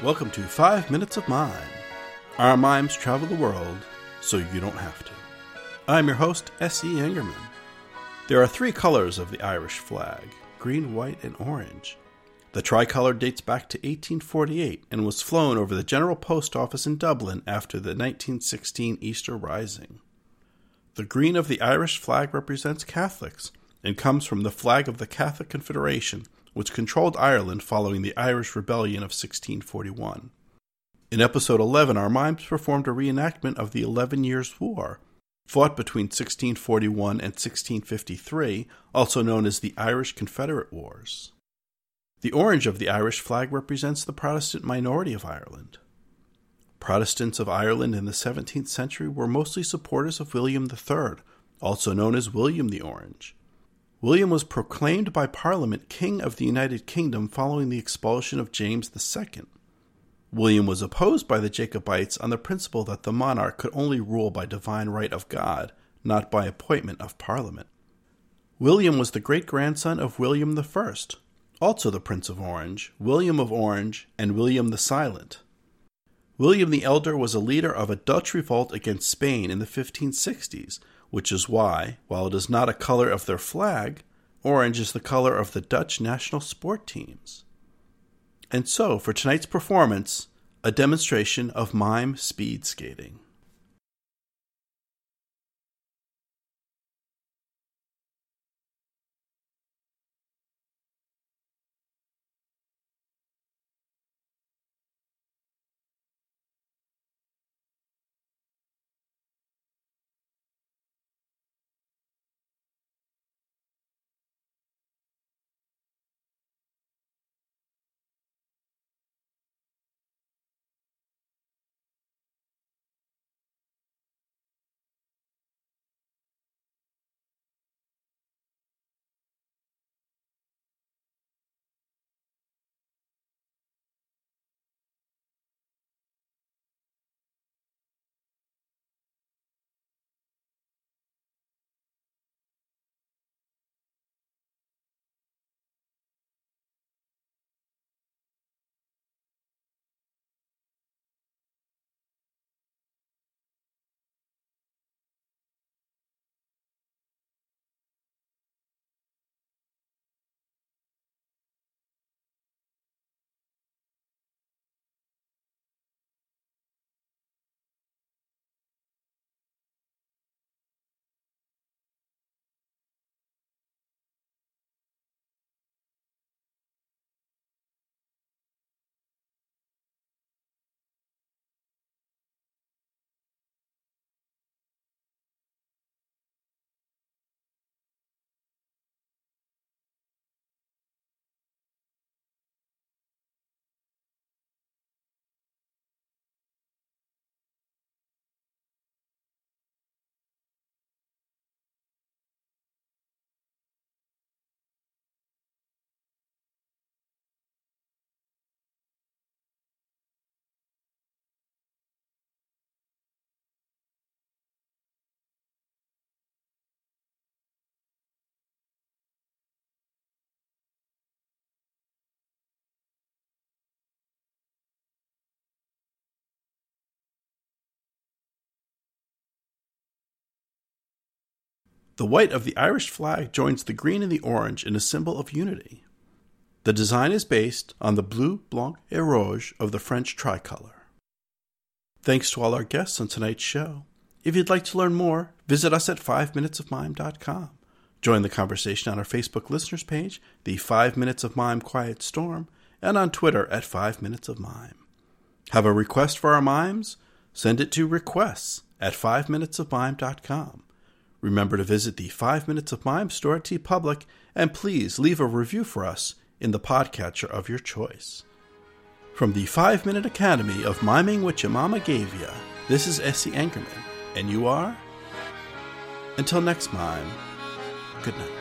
Welcome to 5 Minutes of Mime. Our mimes travel the world so you don't have to. I'm your host, S.E. Engerman. There are three colors of the Irish flag green, white, and orange. The tricolor dates back to 1848 and was flown over the General Post Office in Dublin after the 1916 Easter Rising. The green of the Irish flag represents Catholics and comes from the flag of the Catholic Confederation which controlled Ireland following the Irish Rebellion of 1641. In episode 11, our mimes performed a reenactment of the Eleven Years' War, fought between 1641 and 1653, also known as the Irish Confederate Wars. The orange of the Irish flag represents the Protestant minority of Ireland. Protestants of Ireland in the 17th century were mostly supporters of William III, also known as William the Orange. William was proclaimed by Parliament King of the United Kingdom following the expulsion of James II. William was opposed by the Jacobites on the principle that the monarch could only rule by divine right of God, not by appointment of Parliament. William was the great grandson of William I, also the Prince of Orange, William of Orange, and William the Silent. William the Elder was a leader of a Dutch revolt against Spain in the 1560s which is why, while it is not a color of their flag, orange is the color of the Dutch national sport teams. And so, for tonight's performance, a demonstration of mime speed skating. The white of the Irish flag joins the green and the orange in a symbol of unity. The design is based on the bleu blanc et rouge of the French tricolor. Thanks to all our guests on tonight's show. If you'd like to learn more, visit us at 5minutesofmime.com. Join the conversation on our Facebook listeners page, the 5 Minutes of Mime Quiet Storm, and on Twitter at 5 Minutes of Mime. Have a request for our mimes? Send it to requests at 5minutesofmime.com. Remember to visit the 5 Minutes of Mime store at TeePublic, and please leave a review for us in the podcatcher of your choice. From the 5 Minute Academy of Miming What Your Mama Gave Ya, this is Essie Ankerman, and you are? Until next mime, good night.